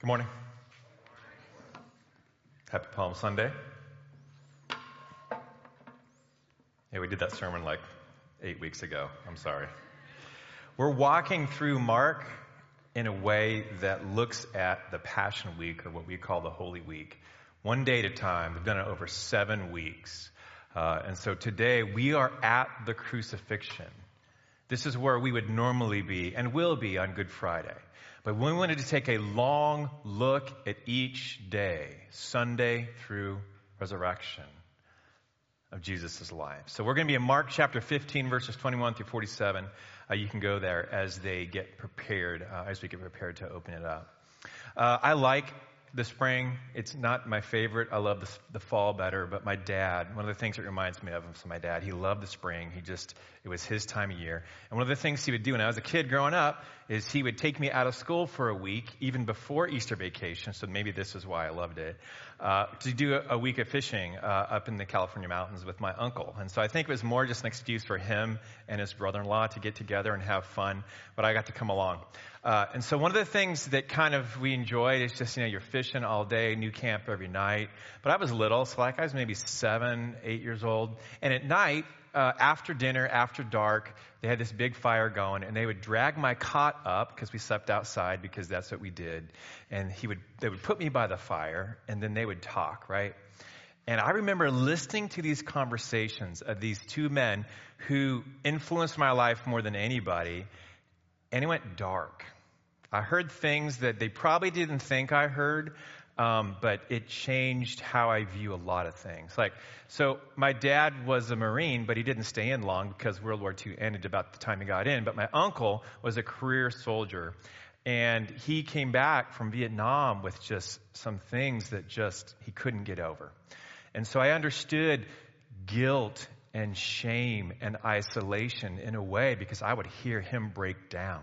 Good morning. Happy Palm Sunday. Yeah, we did that sermon like eight weeks ago. I'm sorry. We're walking through Mark in a way that looks at the Passion Week, or what we call the Holy Week, one day at a time. We've done it over seven weeks. Uh, and so today we are at the crucifixion. This is where we would normally be and will be on Good Friday. But we wanted to take a long look at each day, Sunday through resurrection of Jesus' life. So we're going to be in Mark chapter 15, verses 21 through 47. Uh, you can go there as they get prepared, uh, as we get prepared to open it up. Uh, I like the spring. It's not my favorite. I love the, the, fall better. But my dad, one of the things it reminds me of him is my dad. He loved the spring. He just, it was his time of year. And one of the things he would do when I was a kid growing up is he would take me out of school for a week, even before Easter vacation. So maybe this is why I loved it, uh, to do a, week of fishing uh, up in the California mountains with my uncle. And so I think it was more just an excuse for him and his brother-in-law to get together and have fun. But I got to come along. Uh, and so one of the things that kind of we enjoyed is just, you know, you're fishing all day, new camp every night. But I was little, so like I was maybe seven, eight years old. And at night, uh, after dinner, after dark, they had this big fire going, and they would drag my cot up because we slept outside because that's what we did. And he would, they would put me by the fire, and then they would talk, right? And I remember listening to these conversations of these two men who influenced my life more than anybody, and it went dark. I heard things that they probably didn't think I heard, um, but it changed how I view a lot of things. Like, so my dad was a Marine, but he didn't stay in long because World War II ended about the time he got in. But my uncle was a career soldier, and he came back from Vietnam with just some things that just he couldn't get over. And so I understood guilt and shame and isolation in a way because I would hear him break down.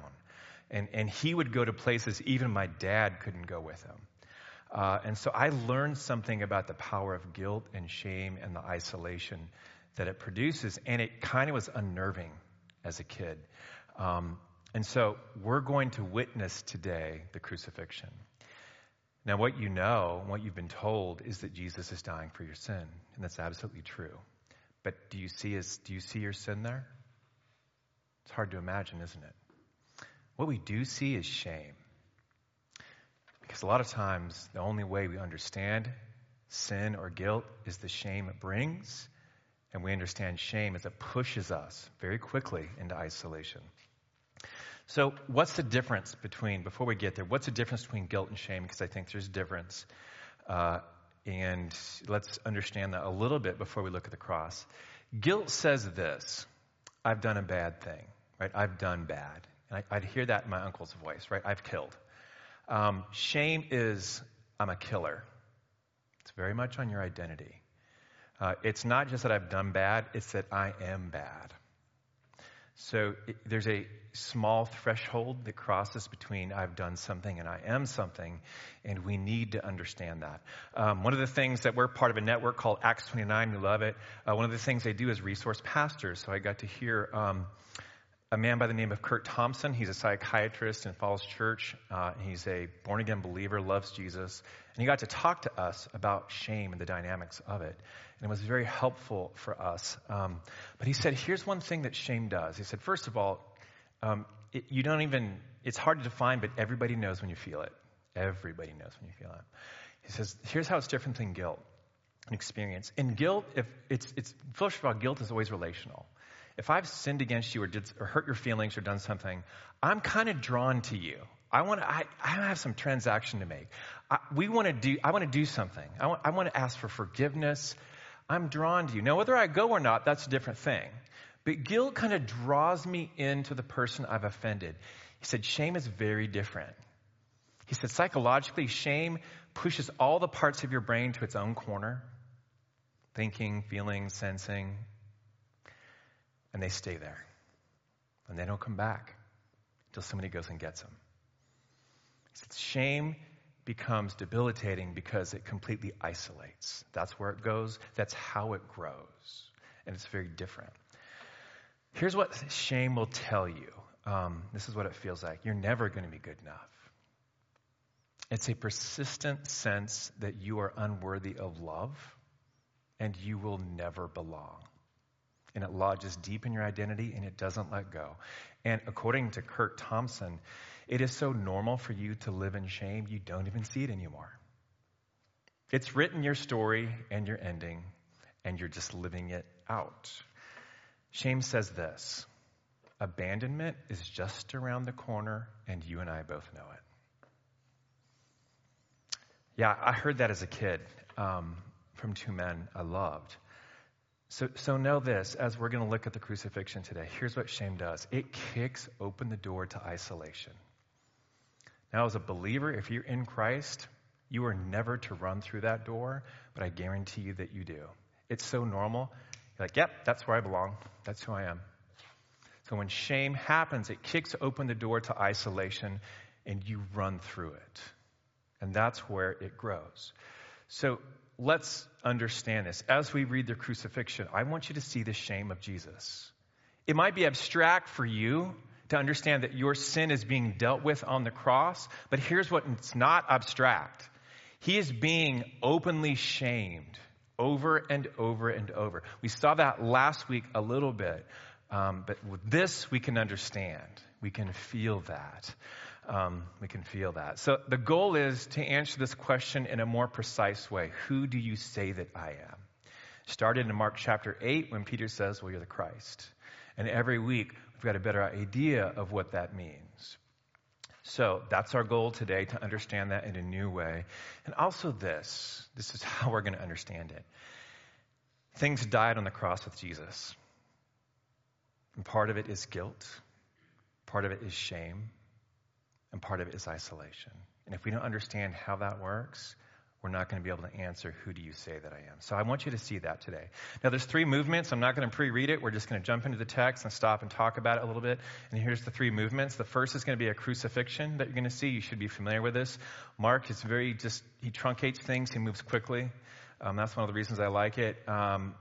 And, and he would go to places even my dad couldn't go with him. Uh, and so I learned something about the power of guilt and shame and the isolation that it produces. And it kind of was unnerving as a kid. Um, and so we're going to witness today the crucifixion. Now, what you know, what you've been told, is that Jesus is dying for your sin, and that's absolutely true. But do you see his, do you see your sin there? It's hard to imagine, isn't it? What we do see is shame. Because a lot of times, the only way we understand sin or guilt is the shame it brings. And we understand shame as it pushes us very quickly into isolation. So, what's the difference between, before we get there, what's the difference between guilt and shame? Because I think there's a difference. Uh, and let's understand that a little bit before we look at the cross. Guilt says this I've done a bad thing, right? I've done bad. And I, would hear that in my uncle's voice, right? I've killed. Um, shame is, I'm a killer. It's very much on your identity. Uh, it's not just that I've done bad, it's that I am bad. So it, there's a small threshold that crosses between I've done something and I am something, and we need to understand that. Um, one of the things that we're part of a network called Acts 29, we love it. Uh, one of the things they do is resource pastors. So I got to hear um, a man by the name of Curt Thompson. He's a psychiatrist in Falls Church. Uh, he's a born again believer, loves Jesus. And he got to talk to us about shame and the dynamics of it. And it was very helpful for us. Um, but he said, here's one thing that shame does. He said, first of all, um, it, you don't even, it's hard to define, but everybody knows when you feel it. Everybody knows when you feel it. He says, here's how it's different than guilt and experience. In guilt, if it's, it's, first of all, guilt is always relational if I've sinned against you or, did, or hurt your feelings or done something, I'm kind of drawn to you. I want to, I, I have some transaction to make. I, we want to do, I want to do something. I want, I want to ask for forgiveness. I'm drawn to you. Now, whether I go or not, that's a different thing. But guilt kind of draws me into the person I've offended. He said, shame is very different. He said, psychologically, shame pushes all the parts of your brain to its own corner thinking, feeling, sensing, and they stay there. And they don't come back until somebody goes and gets them. Shame becomes debilitating because it completely isolates. That's where it goes, that's how it grows. And it's very different. Here's what shame will tell you um, this is what it feels like you're never going to be good enough. It's a persistent sense that you are unworthy of love and you will never belong. And it lodges deep in your identity and it doesn't let go. And according to Curt Thompson, it is so normal for you to live in shame, you don't even see it anymore. It's written your story and your ending, and you're just living it out. Shame says this abandonment is just around the corner, and you and I both know it. Yeah, I heard that as a kid um, from two men I loved. So, so know this as we're going to look at the crucifixion today. Here's what shame does it kicks open the door to isolation. Now, as a believer, if you're in Christ, you are never to run through that door, but I guarantee you that you do. It's so normal. You're like, yep, that's where I belong. That's who I am. So when shame happens, it kicks open the door to isolation and you run through it. And that's where it grows. So let's understand this. As we read the crucifixion, I want you to see the shame of Jesus. It might be abstract for you to understand that your sin is being dealt with on the cross, but here's what it's not abstract. He is being openly shamed over and over and over. We saw that last week a little bit, um, but with this we can understand. We can feel that. Um, we can feel that. So the goal is to answer this question in a more precise way. Who do you say that I am? Started in Mark chapter 8 when Peter says, Well, you're the Christ. And every week we've got a better idea of what that means. So that's our goal today to understand that in a new way. And also, this this is how we're going to understand it. Things died on the cross with Jesus. And part of it is guilt, part of it is shame, and part of it is isolation. And if we don't understand how that works, we're not going to be able to answer, Who do you say that I am? So I want you to see that today. Now, there's three movements. I'm not going to pre read it. We're just going to jump into the text and stop and talk about it a little bit. And here's the three movements. The first is going to be a crucifixion that you're going to see. You should be familiar with this. Mark is very just, he truncates things, he moves quickly. Um, that's one of the reasons I like it. Um,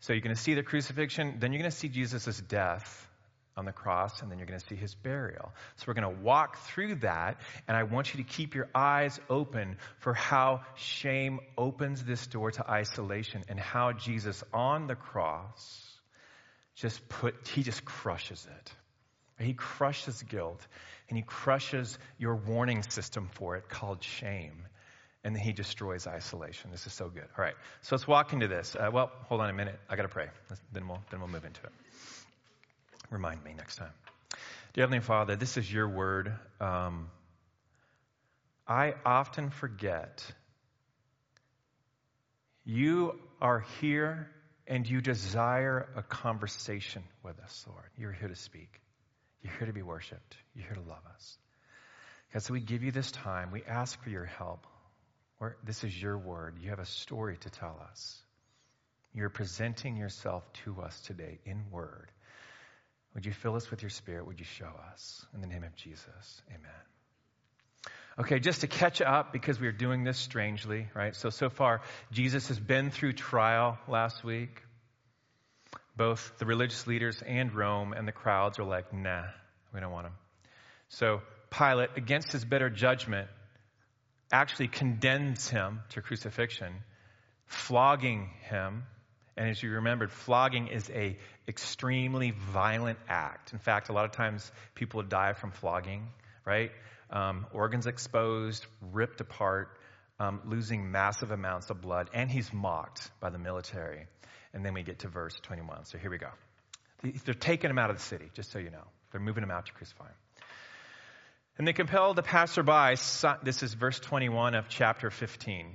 so you're going to see the crucifixion, then you're going to see Jesus' death on the cross, and then you're going to see his burial. So we're going to walk through that, and I want you to keep your eyes open for how shame opens this door to isolation and how Jesus on the cross just put, he just crushes it. He crushes guilt, and he crushes your warning system for it called shame. And then he destroys isolation. This is so good. All right, so let's walk into this. Uh, well, hold on a minute. I got to pray. Then we'll, then we'll move into it. Remind me next time. Dear Heavenly Father, this is your word. Um, I often forget you are here and you desire a conversation with us, Lord. You're here to speak. You're here to be worshiped. You're here to love us. God, so we give you this time. We ask for your help. this is your word. You have a story to tell us. You're presenting yourself to us today in word. Would you fill us with your spirit? Would you show us? In the name of Jesus, amen. Okay, just to catch up because we are doing this strangely, right? So, so far, Jesus has been through trial last week. Both the religious leaders and Rome and the crowds are like, nah, we don't want him. So, Pilate, against his better judgment, actually condemns him to crucifixion, flogging him and as you remembered, flogging is a extremely violent act. In fact, a lot of times people die from flogging, right? Um, organs exposed, ripped apart, um, losing massive amounts of blood, and he's mocked by the military. And then we get to verse 21. So here we go. They're taking him out of the city, just so you know. They're moving him out to crucify him. And they compelled the passerby, this is verse 21 of chapter 15.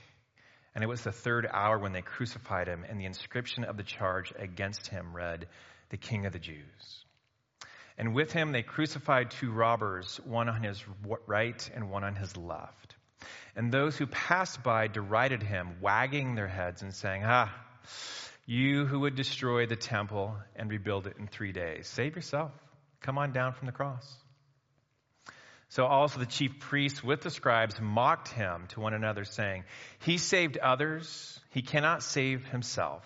And it was the third hour when they crucified him, and the inscription of the charge against him read, The King of the Jews. And with him they crucified two robbers, one on his right and one on his left. And those who passed by derided him, wagging their heads and saying, Ah, you who would destroy the temple and rebuild it in three days, save yourself. Come on down from the cross. So also the chief priests with the scribes mocked him to one another, saying, He saved others, he cannot save himself.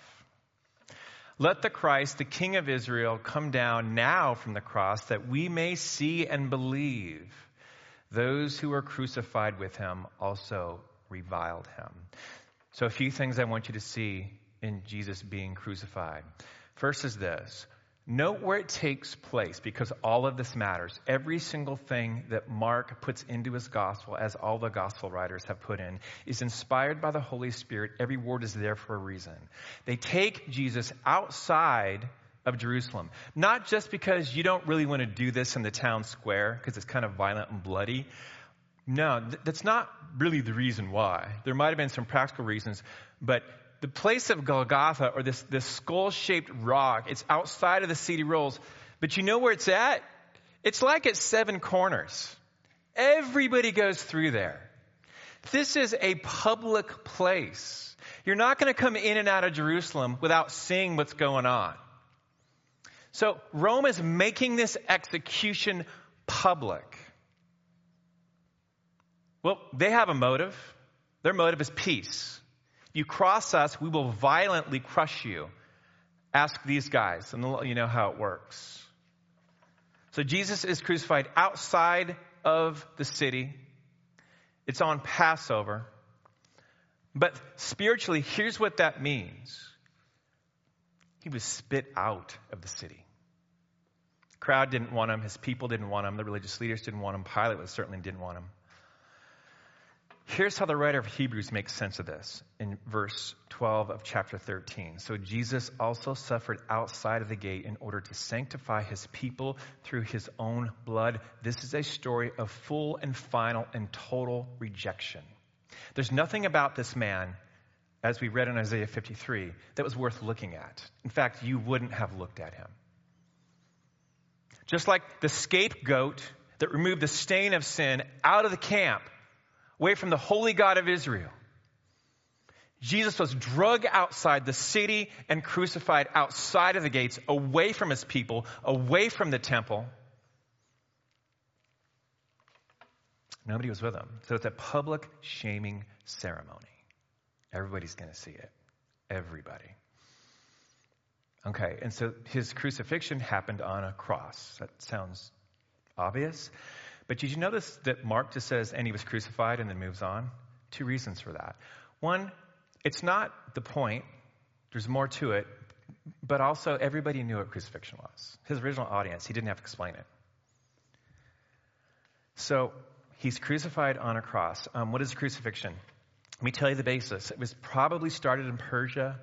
Let the Christ, the King of Israel, come down now from the cross that we may see and believe. Those who were crucified with him also reviled him. So, a few things I want you to see in Jesus being crucified. First is this Note where it takes place because all of this matters. Every single thing that Mark puts into his gospel, as all the gospel writers have put in, is inspired by the Holy Spirit. Every word is there for a reason. They take Jesus outside of Jerusalem, not just because you don't really want to do this in the town square because it's kind of violent and bloody. No, that's not really the reason why. There might have been some practical reasons, but the place of Golgotha, or this, this skull shaped rock, it's outside of the city walls. But you know where it's at? It's like at seven corners. Everybody goes through there. This is a public place. You're not going to come in and out of Jerusalem without seeing what's going on. So Rome is making this execution public. Well, they have a motive. Their motive is peace you cross us, we will violently crush you. Ask these guys, and let you know how it works. So Jesus is crucified outside of the city. It's on Passover. But spiritually, here's what that means He was spit out of the city. The crowd didn't want him. His people didn't want him. The religious leaders didn't want him. Pilate certainly didn't want him. Here's how the writer of Hebrews makes sense of this in verse 12 of chapter 13. So Jesus also suffered outside of the gate in order to sanctify his people through his own blood. This is a story of full and final and total rejection. There's nothing about this man, as we read in Isaiah 53, that was worth looking at. In fact, you wouldn't have looked at him. Just like the scapegoat that removed the stain of sin out of the camp away from the holy God of Israel. Jesus was drug outside the city and crucified outside of the gates, away from his people, away from the temple. Nobody was with him. So it's a public shaming ceremony. Everybody's going to see it. Everybody. Okay, and so his crucifixion happened on a cross. That sounds obvious. But did you notice that Mark just says, and he was crucified, and then moves on? Two reasons for that. One, it's not the point, there's more to it, but also everybody knew what crucifixion was. His original audience, he didn't have to explain it. So he's crucified on a cross. Um, what is crucifixion? Let me tell you the basis. It was probably started in Persia,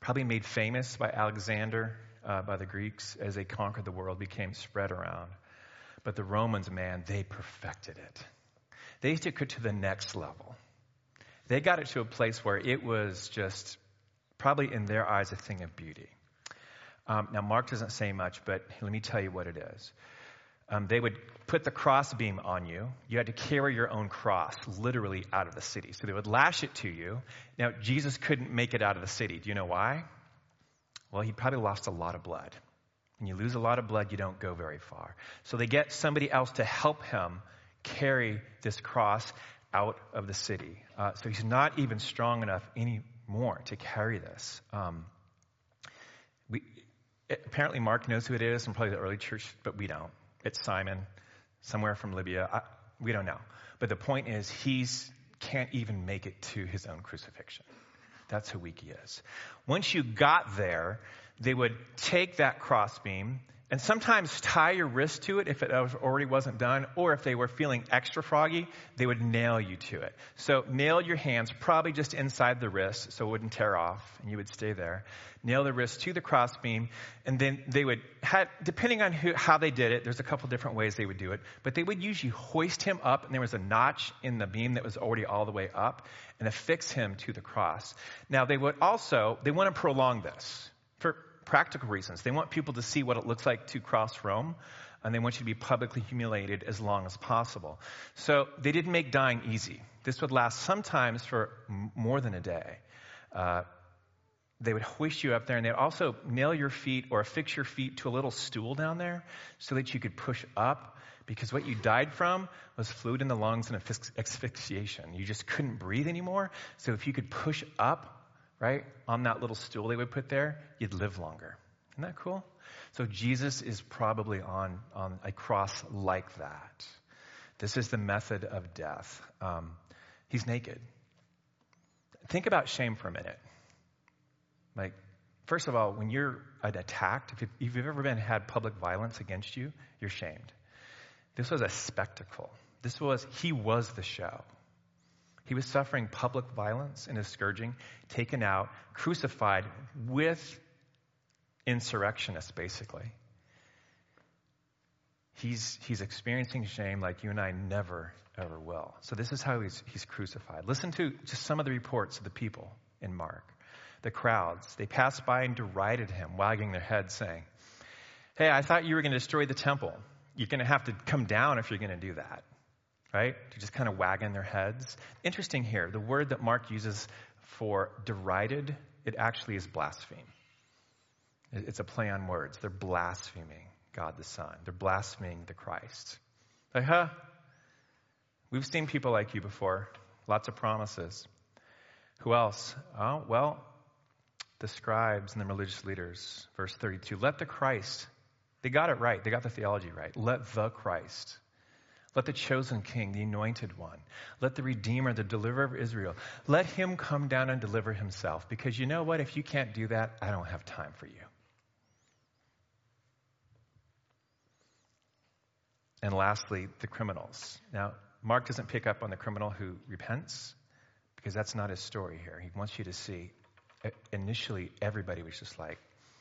probably made famous by Alexander, uh, by the Greeks as they conquered the world, became spread around. But the Romans, man, they perfected it. They took it to the next level. They got it to a place where it was just probably in their eyes a thing of beauty. Um, now, Mark doesn't say much, but let me tell you what it is. Um, they would put the crossbeam on you. You had to carry your own cross literally out of the city. So they would lash it to you. Now, Jesus couldn't make it out of the city. Do you know why? Well, he probably lost a lot of blood. When you lose a lot of blood, you don't go very far. So they get somebody else to help him carry this cross out of the city. Uh, so he's not even strong enough anymore to carry this. Um, we, it, apparently, Mark knows who it is and probably the early church, but we don't. It's Simon, somewhere from Libya. I, we don't know. But the point is, he can't even make it to his own crucifixion. That's how weak he is. Once you got there, they would take that crossbeam and sometimes tie your wrist to it if it already wasn't done, or if they were feeling extra froggy, they would nail you to it. So nail your hands probably just inside the wrist so it wouldn't tear off and you would stay there. Nail the wrist to the crossbeam, and then they would, have, depending on who, how they did it, there's a couple different ways they would do it, but they would usually hoist him up, and there was a notch in the beam that was already all the way up, and affix him to the cross. Now they would also, they want to prolong this for practical reasons. They want people to see what it looks like to cross Rome. and they want you to be publicly humiliated as long as possible. So they didn't make dying easy. This would last sometimes for more than a day. Uh, they would hoist you up there and they'd also nail your feet or affix your feet to a little stool down there so that you could push up because what you died from was fluid in the lungs and asphyxiation. You just couldn't breathe anymore. So if you could push up, right, on that little stool they would put there, you'd live longer. Isn't that cool? So Jesus is probably on, on a cross like that. This is the method of death. Um, he's naked. Think about shame for a minute. Like, first of all, when you're attacked, if you've ever been had public violence against you, you're shamed. This was a spectacle. This was, he was the show. He was suffering public violence and a scourging, taken out, crucified with insurrectionists, basically. He's, he's experiencing shame like you and I never, ever will. So, this is how he's, he's crucified. Listen to just some of the reports of the people in Mark. The crowds, they passed by and derided him, wagging their heads, saying, Hey, I thought you were going to destroy the temple you're going to have to come down if you're going to do that, right? To just kind of wagging their heads. Interesting here, the word that Mark uses for derided, it actually is blaspheme. It's a play on words. They're blaspheming God the Son, they're blaspheming the Christ. Like, huh? We've seen people like you before, lots of promises. Who else? Oh, well, the scribes and the religious leaders. Verse 32 Let the Christ they got it right. They got the theology right. Let the Christ, let the chosen king, the anointed one, let the redeemer, the deliverer of Israel, let him come down and deliver himself. Because you know what? If you can't do that, I don't have time for you. And lastly, the criminals. Now, Mark doesn't pick up on the criminal who repents because that's not his story here. He wants you to see uh, initially everybody was just like,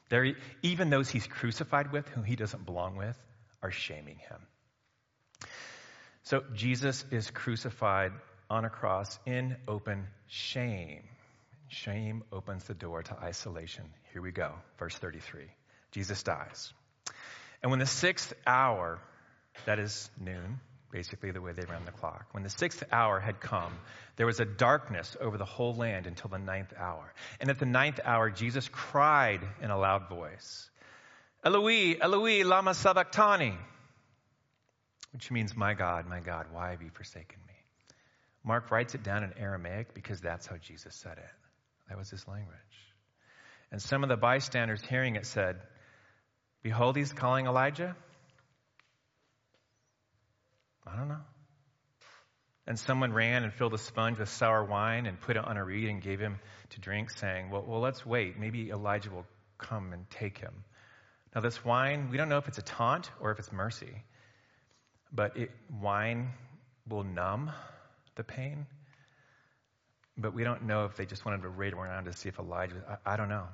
there, even those he's crucified with, who he doesn't belong with, are shaming him. So Jesus is crucified on a cross in open shame. Shame opens the door to isolation. Here we go, verse 33. Jesus dies. And when the sixth hour, that is noon, basically the way they ran the clock. When the sixth hour had come, there was a darkness over the whole land until the ninth hour. And at the ninth hour, Jesus cried in a loud voice, Eloi, Eloi, lama sabachthani, which means, My God, my God, why have you forsaken me? Mark writes it down in Aramaic because that's how Jesus said it. That was his language. And some of the bystanders hearing it said, Behold, he's calling Elijah. I don't know. And someone ran and filled a sponge with sour wine and put it on a reed and gave him to drink, saying, Well, well let's wait. Maybe Elijah will come and take him. Now, this wine, we don't know if it's a taunt or if it's mercy, but it, wine will numb the pain. But we don't know if they just wanted to raid around to see if Elijah, I, I don't know.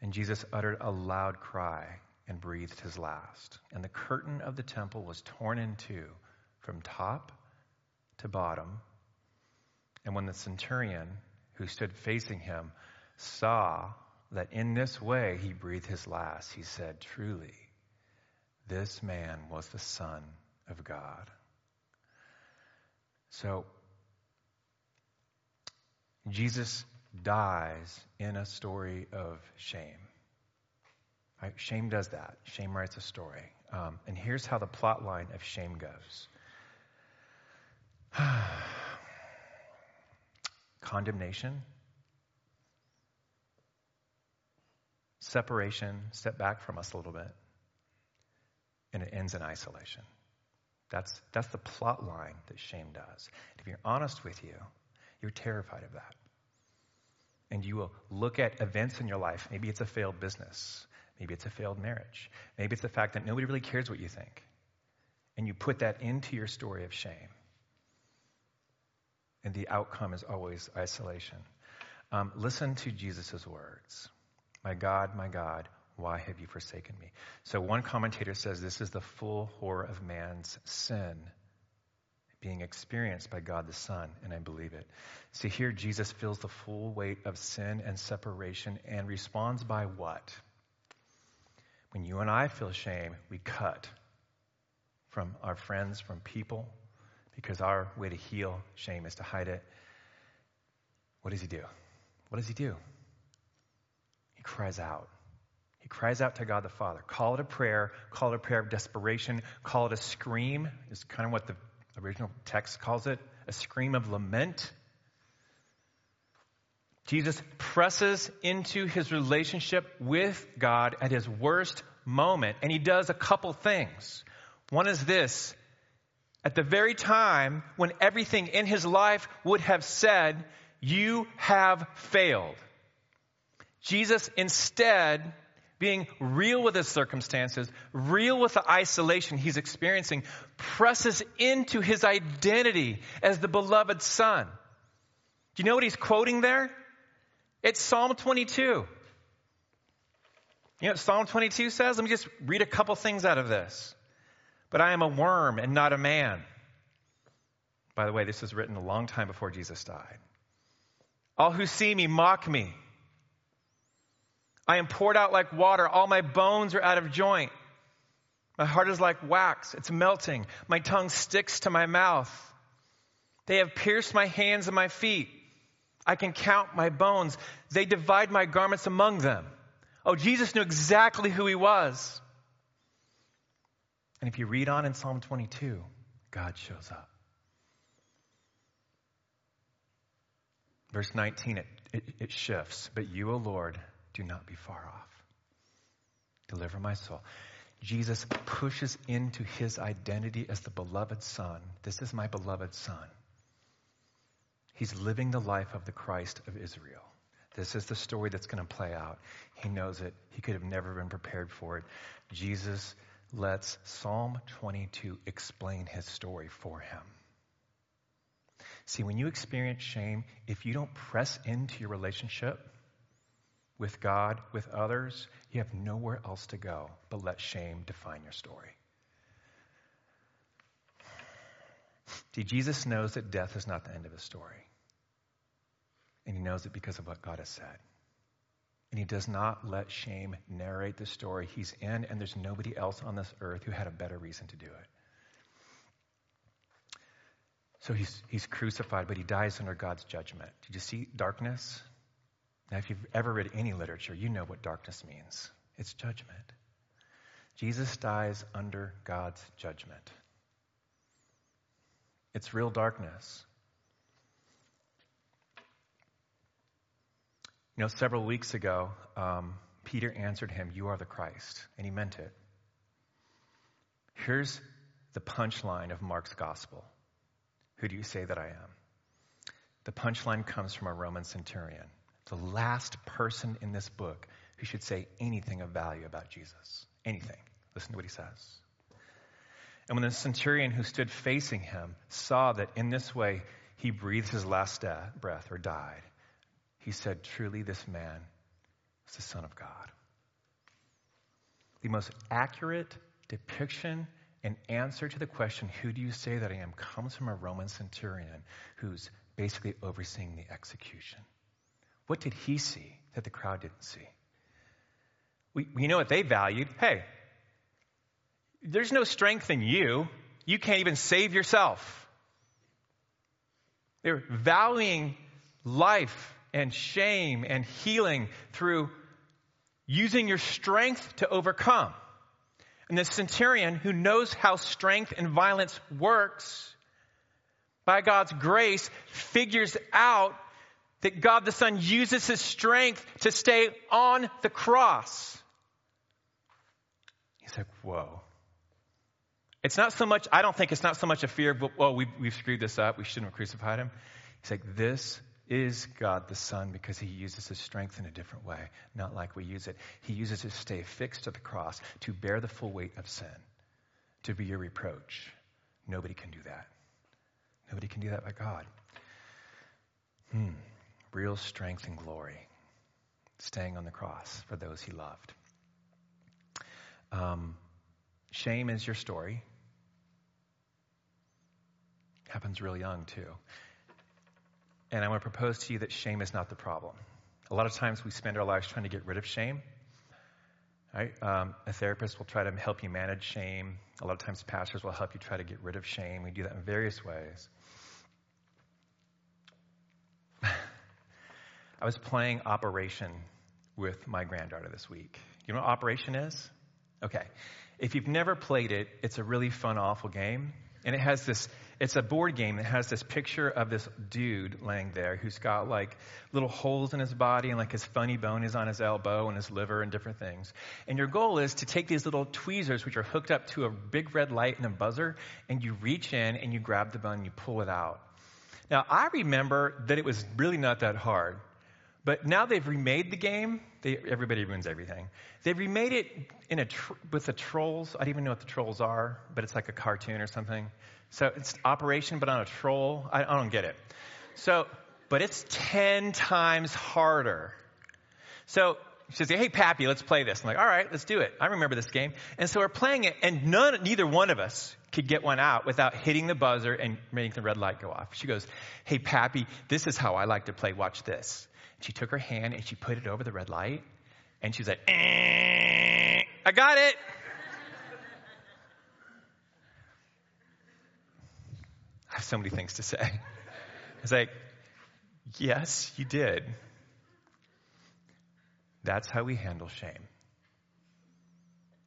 And Jesus uttered a loud cry and breathed his last. And the curtain of the temple was torn in two from top to bottom. And when the centurion who stood facing him saw that in this way he breathed his last, he said, Truly, this man was the Son of God. So, Jesus dies in a story of shame. Right? Shame does that. Shame writes a story. Um, and here's how the plot line of shame goes condemnation, separation, step back from us a little bit, and it ends in isolation. That's, that's the plot line that shame does. if you're honest with you, you're terrified of that. And you will look at events in your life. Maybe it's a failed business. Maybe it's a failed marriage. Maybe it's the fact that nobody really cares what you think. And you put that into your story of shame. And the outcome is always isolation. Um, listen to Jesus' words My God, my God, why have you forsaken me? So one commentator says this is the full horror of man's sin being experienced by God the Son, and I believe it. See, here Jesus feels the full weight of sin and separation and responds by what? when you and I feel shame, we cut from our friends, from people, because our way to heal shame is to hide it. What does he do? What does he do? He cries out. He cries out to God the Father. Call it a prayer, call it a prayer of desperation, call it a scream, is kind of what the original text calls it a scream of lament. Jesus presses into his relationship with God at his worst moment, and he does a couple things. One is this at the very time when everything in his life would have said, You have failed. Jesus instead, being real with his circumstances, real with the isolation he's experiencing, presses into his identity as the beloved son. Do you know what he's quoting there? It's Psalm 22. You know what Psalm 22 says? Let me just read a couple things out of this. But I am a worm and not a man. By the way, this was written a long time before Jesus died. All who see me mock me. I am poured out like water. All my bones are out of joint. My heart is like wax. It's melting. My tongue sticks to my mouth. They have pierced my hands and my feet. I can count my bones. They divide my garments among them. Oh, Jesus knew exactly who he was. And if you read on in Psalm 22, God shows up. Verse 19, it, it, it shifts. But you, O Lord, do not be far off. Deliver my soul. Jesus pushes into his identity as the beloved Son. This is my beloved Son. He's living the life of the Christ of Israel. This is the story that's going to play out. He knows it. He could have never been prepared for it. Jesus lets Psalm 22 explain his story for him. See, when you experience shame, if you don't press into your relationship with God, with others, you have nowhere else to go but let shame define your story. See, Jesus knows that death is not the end of his story. And he knows it because of what God has said. And he does not let shame narrate the story he's in, and there's nobody else on this earth who had a better reason to do it. So he's, he's crucified, but he dies under God's judgment. Did you see darkness? Now, if you've ever read any literature, you know what darkness means it's judgment. Jesus dies under God's judgment. It's real darkness. You know, several weeks ago, um, Peter answered him, You are the Christ. And he meant it. Here's the punchline of Mark's gospel Who do you say that I am? The punchline comes from a Roman centurion, the last person in this book who should say anything of value about Jesus. Anything. Listen to what he says. And when the centurion who stood facing him saw that in this way he breathed his last breath or died, he said, Truly, this man is the Son of God. The most accurate depiction and answer to the question, Who do you say that I am? comes from a Roman centurion who's basically overseeing the execution. What did he see that the crowd didn't see? We, know what they valued. Hey, there's no strength in you. You can't even save yourself. They're valuing life and shame and healing through using your strength to overcome. And the centurion who knows how strength and violence works, by God's grace, figures out that God the Son uses his strength to stay on the cross. He's like, whoa. It's not so much, I don't think it's not so much a fear of, well, we, we've screwed this up, we shouldn't have crucified him. He's like, this is God the Son because he uses his strength in a different way, not like we use it. He uses it to stay fixed to the cross, to bear the full weight of sin, to be your reproach. Nobody can do that. Nobody can do that but God. Hmm. Real strength and glory, staying on the cross for those he loved. Um, shame is your story. Happens real young, too. And I want to propose to you that shame is not the problem. A lot of times we spend our lives trying to get rid of shame. Right? Um, a therapist will try to help you manage shame. A lot of times, pastors will help you try to get rid of shame. We do that in various ways. I was playing Operation with my granddaughter this week. You know what Operation is? Okay. If you've never played it, it's a really fun, awful game. And it has this, it's a board game that has this picture of this dude laying there who's got like little holes in his body and like his funny bone is on his elbow and his liver and different things. And your goal is to take these little tweezers, which are hooked up to a big red light and a buzzer, and you reach in and you grab the bone and you pull it out. Now, I remember that it was really not that hard. But now they've remade the game. They, everybody ruins everything. They've remade it in a tr- with the trolls. I don't even know what the trolls are, but it's like a cartoon or something. So it's Operation, but on a troll. I, I don't get it. So, but it's ten times harder. So she says, "Hey, Pappy, let's play this." I'm like, "All right, let's do it." I remember this game, and so we're playing it, and none, neither one of us could get one out without hitting the buzzer and making the red light go off. She goes, "Hey, Pappy, this is how I like to play. Watch this." She took her hand and she put it over the red light, and she was like, eh, I got it. I have so many things to say. I was like, yes, you did. That's how we handle shame.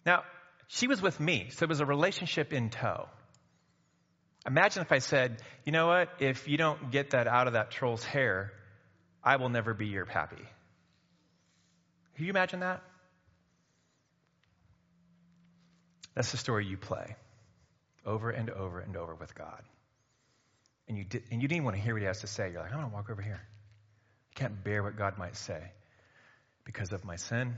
Now, she was with me, so it was a relationship in tow. Imagine if I said, you know what, if you don't get that out of that troll's hair, I will never be your pappy. Can you imagine that? That's the story you play over and over and over with God. And you, did, and you didn't want to hear what he has to say. You're like, I'm going to walk over here. I can't bear what God might say because of my sin.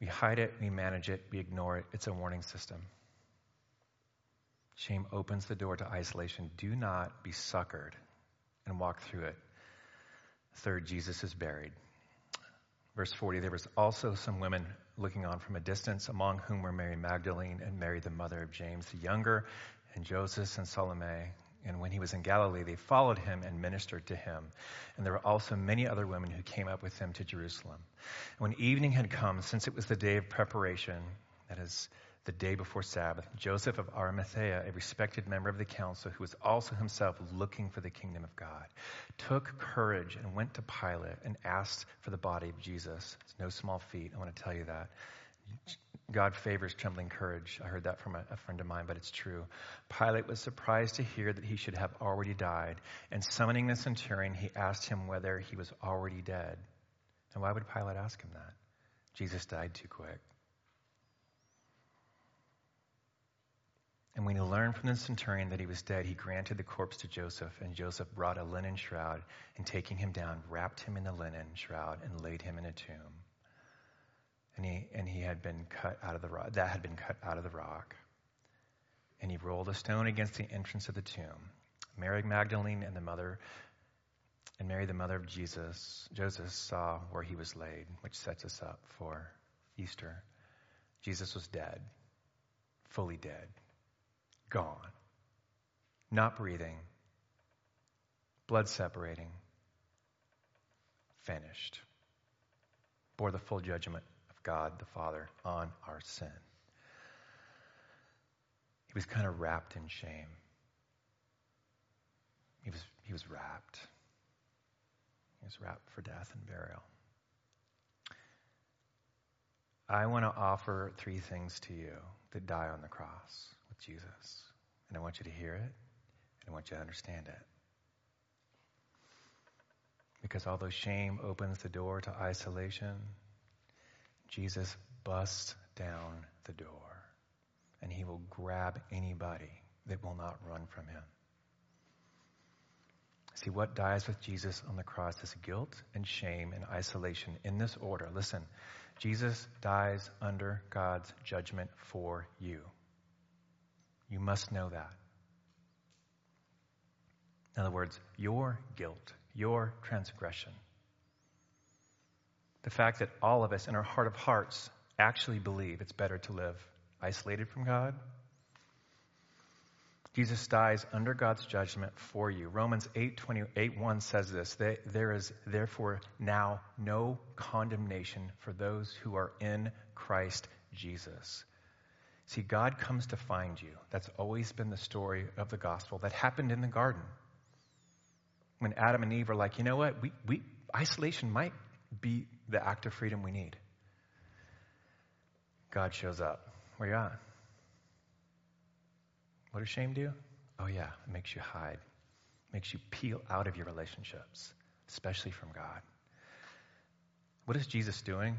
We hide it, we manage it, we ignore it. It's a warning system. Shame opens the door to isolation. Do not be suckered and walk through it. Third, Jesus is buried. Verse 40 There was also some women looking on from a distance, among whom were Mary Magdalene and Mary, the mother of James the younger, and Joseph and Salome. And when he was in Galilee, they followed him and ministered to him. And there were also many other women who came up with him to Jerusalem. When evening had come, since it was the day of preparation, that is, the day before Sabbath, Joseph of Arimathea, a respected member of the council who was also himself looking for the kingdom of God, took courage and went to Pilate and asked for the body of Jesus. It's no small feat, I want to tell you that. God favors trembling courage. I heard that from a, a, friend of mine, but it's true. Pilate was surprised to hear that he should have already died, and summoning the centurion, he asked him whether he was already dead. And why would Pilate ask him that? Jesus died too quick. And when he learned from the centurion that he was dead, he granted the corpse to Joseph, and Joseph brought a linen shroud, and taking him down, wrapped him in the linen shroud and laid him in a tomb. And he, and he had been cut out of the rock, that had been cut out of the rock. And he rolled a stone against the entrance of the tomb. Mary Magdalene and the mother, and Mary the mother of Jesus, Joseph saw where he was laid, which sets us up for Easter. Jesus was dead, fully dead gone, not breathing, blood separating, finished. Bore the full judgment of God the Father on our sin. He was kind of wrapped in shame. He was, he was wrapped. He was wrapped for death and burial. I want to offer three things to you that die on the cross with Jesus. And I want you to hear it, and I want you to understand it. Because although shame opens the door to isolation, Jesus busts down the door, and he will grab anybody that will not run from him. See, what dies with Jesus on the cross is guilt and shame and isolation in this order. Listen, Jesus dies under God's judgment for you. You must know that. In other words, your guilt, your transgression. The fact that all of us in our heart of hearts actually believe it's better to live isolated from God. Jesus dies under God's judgment for you. Romans 8, 28 1 says this There is therefore now no condemnation for those who are in Christ Jesus. See, God comes to find you. That's always been the story of the gospel that happened in the garden. When Adam and Eve are like, you know what? We, we, isolation might be the act of freedom we need. God shows up. Where you at? What does shame do? Oh, yeah, it makes you hide, it makes you peel out of your relationships, especially from God. What is Jesus doing?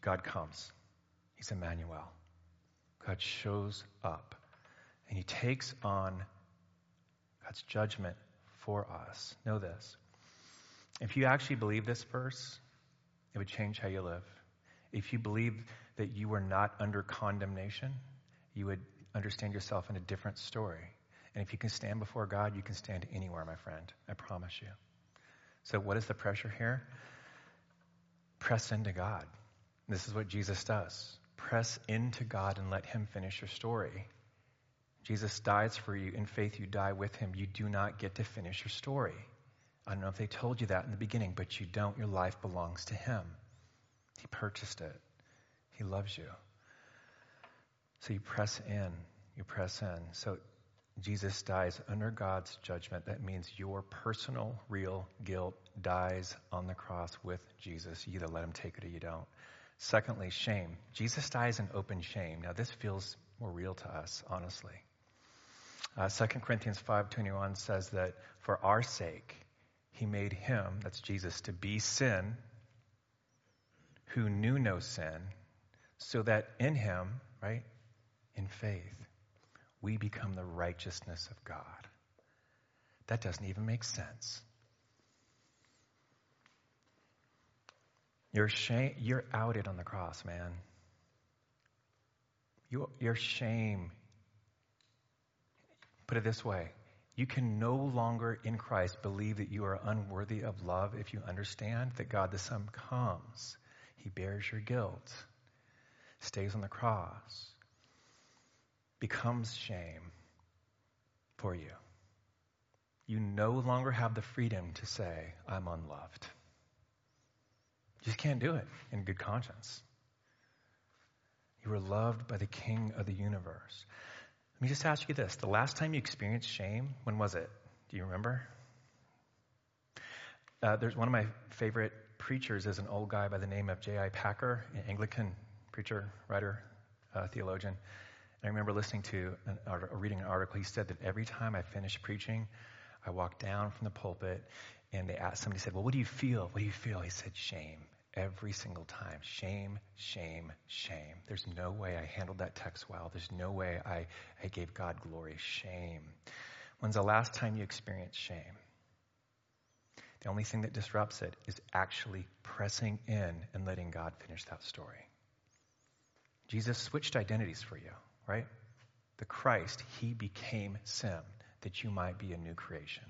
God comes. He's Emmanuel. God shows up and he takes on God's judgment for us. Know this. If you actually believe this verse, it would change how you live. If you believe that you are not under condemnation, you would understand yourself in a different story. And if you can stand before God, you can stand anywhere, my friend. I promise you. So, what is the pressure here? Press into God. This is what Jesus does. Press into God and let Him finish your story. Jesus dies for you. In faith, you die with Him. You do not get to finish your story. I don't know if they told you that in the beginning, but you don't. Your life belongs to Him. He purchased it, He loves you. So you press in, you press in. So Jesus dies under God's judgment. That means your personal, real guilt dies on the cross with Jesus. You either let him take it or you don't. Secondly, shame. Jesus dies in open shame. Now, this feels more real to us, honestly. Uh, 2 Corinthians 5.21 says that for our sake, he made him, that's Jesus, to be sin who knew no sin, so that in him, right, in faith, we become the righteousness of God. That doesn't even make sense. You're, shame, you're outed on the cross, man. You, your shame, put it this way you can no longer in Christ believe that you are unworthy of love if you understand that God the Son comes. He bears your guilt, stays on the cross, becomes shame for you. You no longer have the freedom to say, I'm unloved. You just can't do it in good conscience. You were loved by the King of the universe. Let me just ask you this. The last time you experienced shame, when was it? Do you remember? Uh, there's one of my favorite preachers is an old guy by the name of J.I. Packer, an Anglican preacher, writer, uh, theologian. I remember listening to an, or reading an article. He said that every time I finished preaching, I walked down from the pulpit and they asked, somebody said, Well, what do you feel? What do you feel? He said, Shame. Every single time. Shame, shame, shame. There's no way I handled that text well. There's no way I, I gave God glory. Shame. When's the last time you experienced shame? The only thing that disrupts it is actually pressing in and letting God finish that story. Jesus switched identities for you right? The Christ, he became sin that you might be a new creation.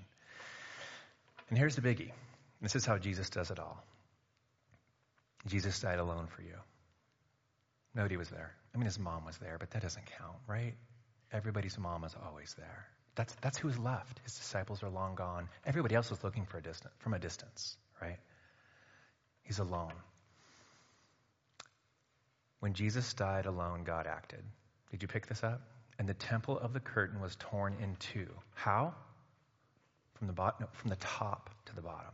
And here's the biggie. This is how Jesus does it all. Jesus died alone for you. Nobody was there. I mean, his mom was there, but that doesn't count, right? Everybody's mom is always there. That's, that's who's left. His disciples are long gone. Everybody else is looking for a from a distance, right? He's alone. When Jesus died alone, God acted. Did you pick this up? And the temple of the curtain was torn in two. How? From the, no, from the top to the bottom.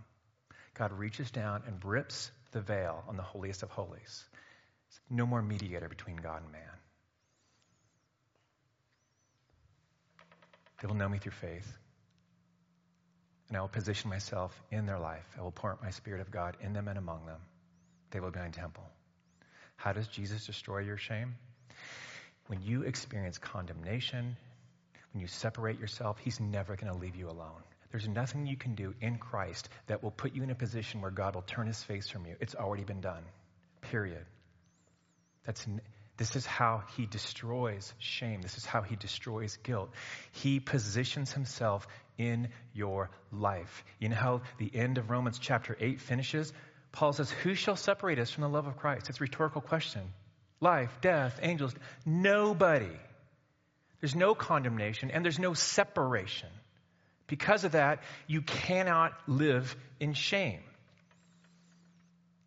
God reaches down and rips the veil on the holiest of holies. No more mediator between God and man. They will know me through faith. And I will position myself in their life. I will pour out my Spirit of God in them and among them. They will be my temple. How does Jesus destroy your shame? when you experience condemnation, when you separate yourself, He's never going to leave you alone. There's nothing you can do in Christ that will put you in a position where God will turn His face from you. It's already been done. Period. That's this is how he destroys shame. This is how he destroys guilt. He positions himself in your life. You know how the end of Romans chapter 8 finishes? Paul says, Who shall separate us from the love of Christ? It's a rhetorical question life, death, angels. Nobody. There's no condemnation and there's no separation. Because of that, you cannot live in shame.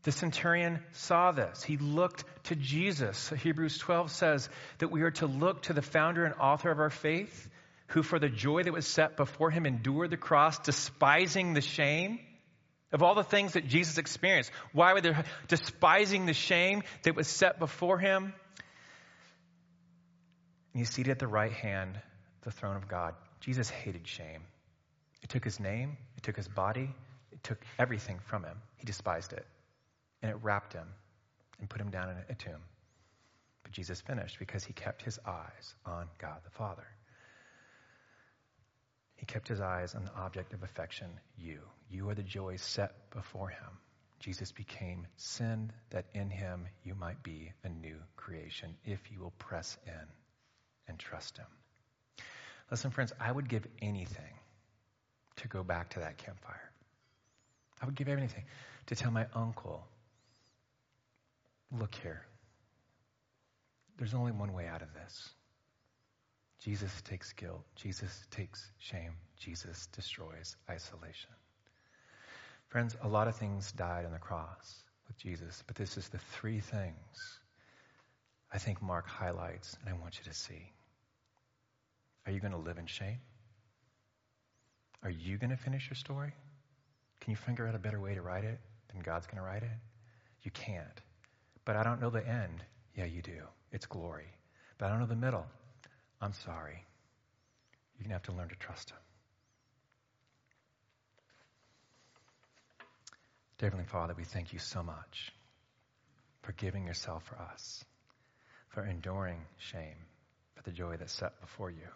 The centurion saw this. He looked to Jesus. Hebrews 12 says that we are to look to the founder and author of our faith, who for the joy that was set before him endured the cross, despising the shame. Of all the things that Jesus experienced, why were they despising the shame that was set before him? And he's seated at the right hand, the throne of God. Jesus hated shame. It took his name, it took his body, it took everything from him. He despised it and it wrapped him and put him down in a tomb. But Jesus finished because he kept his eyes on God the Father. He kept his eyes on the object of affection, you. You are the joy set before him. Jesus became sin that in him you might be a new creation if you will press in and trust him. Listen, friends, I would give anything to go back to that campfire. I would give anything to tell my uncle Look here. There's only one way out of this. Jesus takes guilt. Jesus takes shame. Jesus destroys isolation. Friends, a lot of things died on the cross with Jesus, but this is the three things I think Mark highlights and I want you to see. Are you going to live in shame? Are you going to finish your story? Can you figure out a better way to write it than God's going to write it? You can't. But I don't know the end. Yeah, you do. It's glory. But I don't know the middle. I'm sorry. You're going to have to learn to trust Him. Dear Heavenly Father, we thank you so much for giving yourself for us, for enduring shame, for the joy that's set before you.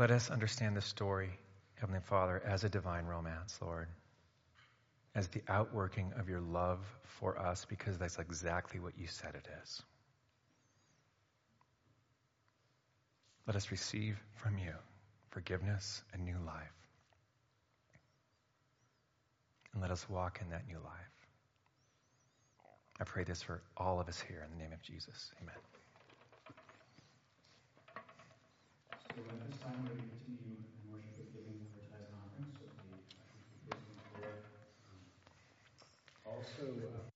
Let us understand this story, Heavenly Father, as a divine romance, Lord as the outworking of your love for us because that's exactly what you said it is. Let us receive from you forgiveness and new life. And let us walk in that new life. I pray this for all of us here in the name of Jesus. Amen. So at this time, we're going to continue in worship with giving for tithes and offerings. So the also, uh,